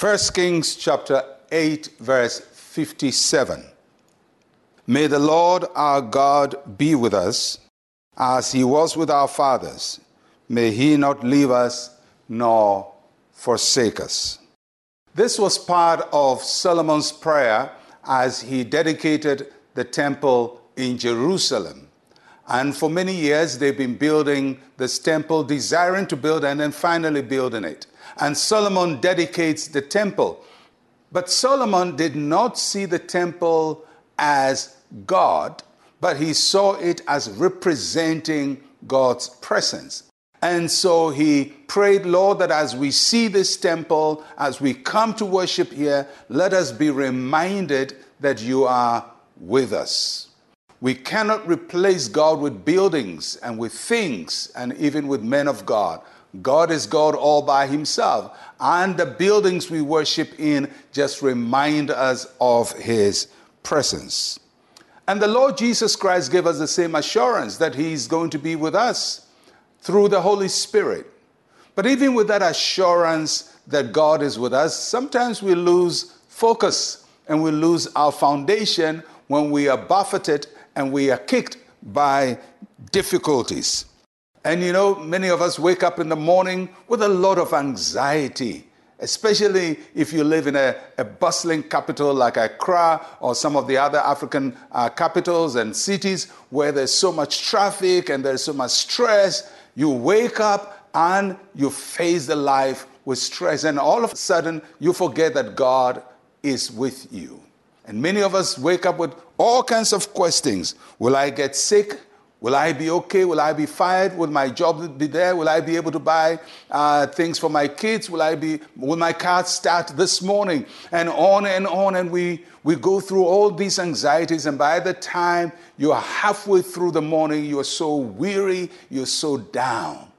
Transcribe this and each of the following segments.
1 Kings chapter 8, verse 57. May the Lord our God be with us as he was with our fathers. May he not leave us nor forsake us. This was part of Solomon's prayer as he dedicated the temple in Jerusalem. And for many years, they've been building this temple, desiring to build and then finally building it. And Solomon dedicates the temple. But Solomon did not see the temple as God, but he saw it as representing God's presence. And so he prayed, Lord, that as we see this temple, as we come to worship here, let us be reminded that you are with us. We cannot replace God with buildings and with things and even with men of God. God is God all by himself. And the buildings we worship in just remind us of his presence. And the Lord Jesus Christ gave us the same assurance that he is going to be with us through the Holy Spirit. But even with that assurance that God is with us, sometimes we lose focus and we lose our foundation when we are buffeted and we are kicked by difficulties. And you know, many of us wake up in the morning with a lot of anxiety, especially if you live in a, a bustling capital like Accra or some of the other African uh, capitals and cities where there's so much traffic and there's so much stress. You wake up and you face the life with stress, and all of a sudden you forget that God is with you. And many of us wake up with all kinds of questions Will I get sick? Will I be okay? Will I be fired? Will my job be there? Will I be able to buy uh, things for my kids? Will I be? Will my car start this morning? And on and on, and we we go through all these anxieties, and by the time you are halfway through the morning, you are so weary, you're so down.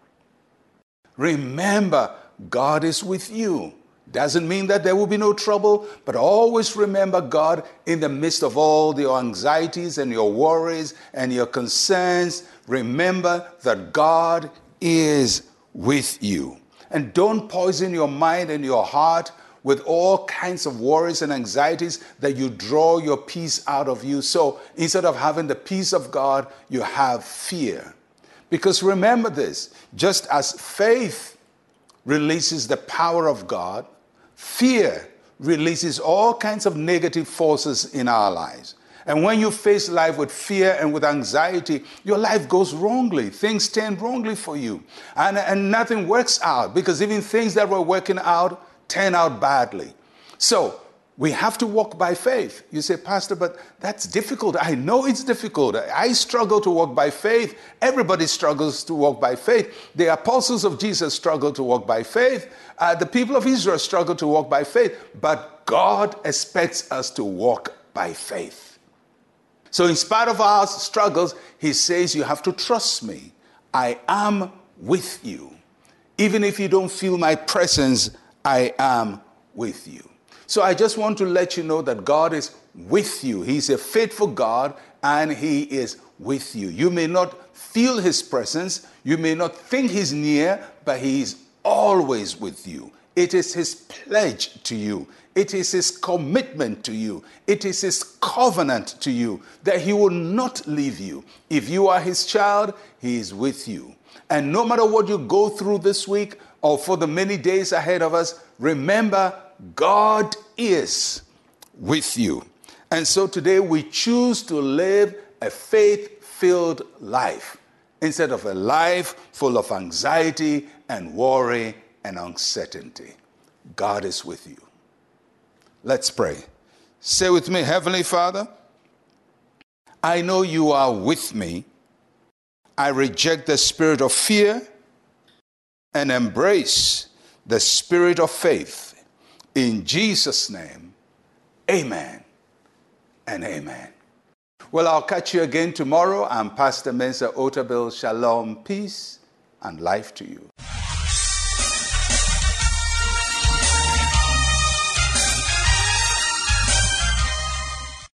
Remember, God is with you. Doesn't mean that there will be no trouble, but always remember God in the midst of all your anxieties and your worries and your concerns. Remember that God is with you. And don't poison your mind and your heart with all kinds of worries and anxieties that you draw your peace out of you. So instead of having the peace of God, you have fear. Because remember this just as faith releases the power of God, Fear releases all kinds of negative forces in our lives. And when you face life with fear and with anxiety, your life goes wrongly. Things turn wrongly for you. And, and nothing works out because even things that were working out turn out badly. So we have to walk by faith. You say, Pastor, but that's difficult. I know it's difficult. I struggle to walk by faith. Everybody struggles to walk by faith. The apostles of Jesus struggled to walk by faith. Uh, the people of Israel struggled to walk by faith. But God expects us to walk by faith. So, in spite of our struggles, He says, You have to trust me. I am with you. Even if you don't feel my presence, I am with you. So I just want to let you know that God is with you. He's a faithful God and He is with you. You may not feel His presence, you may not think He's near, but He is always with you. It is His pledge to you. It is His commitment to you. It is His covenant to you that He will not leave you. If you are His child, He is with you. And no matter what you go through this week or for the many days ahead of us, remember God is with you. And so today we choose to live a faith filled life instead of a life full of anxiety and worry and uncertainty. God is with you. Let's pray. Say with me, Heavenly Father, I know you are with me. I reject the spirit of fear and embrace the spirit of faith in Jesus' name, amen and amen. Well, I'll catch you again tomorrow. I'm Pastor Mensa Otabil. Shalom, peace, and life to you.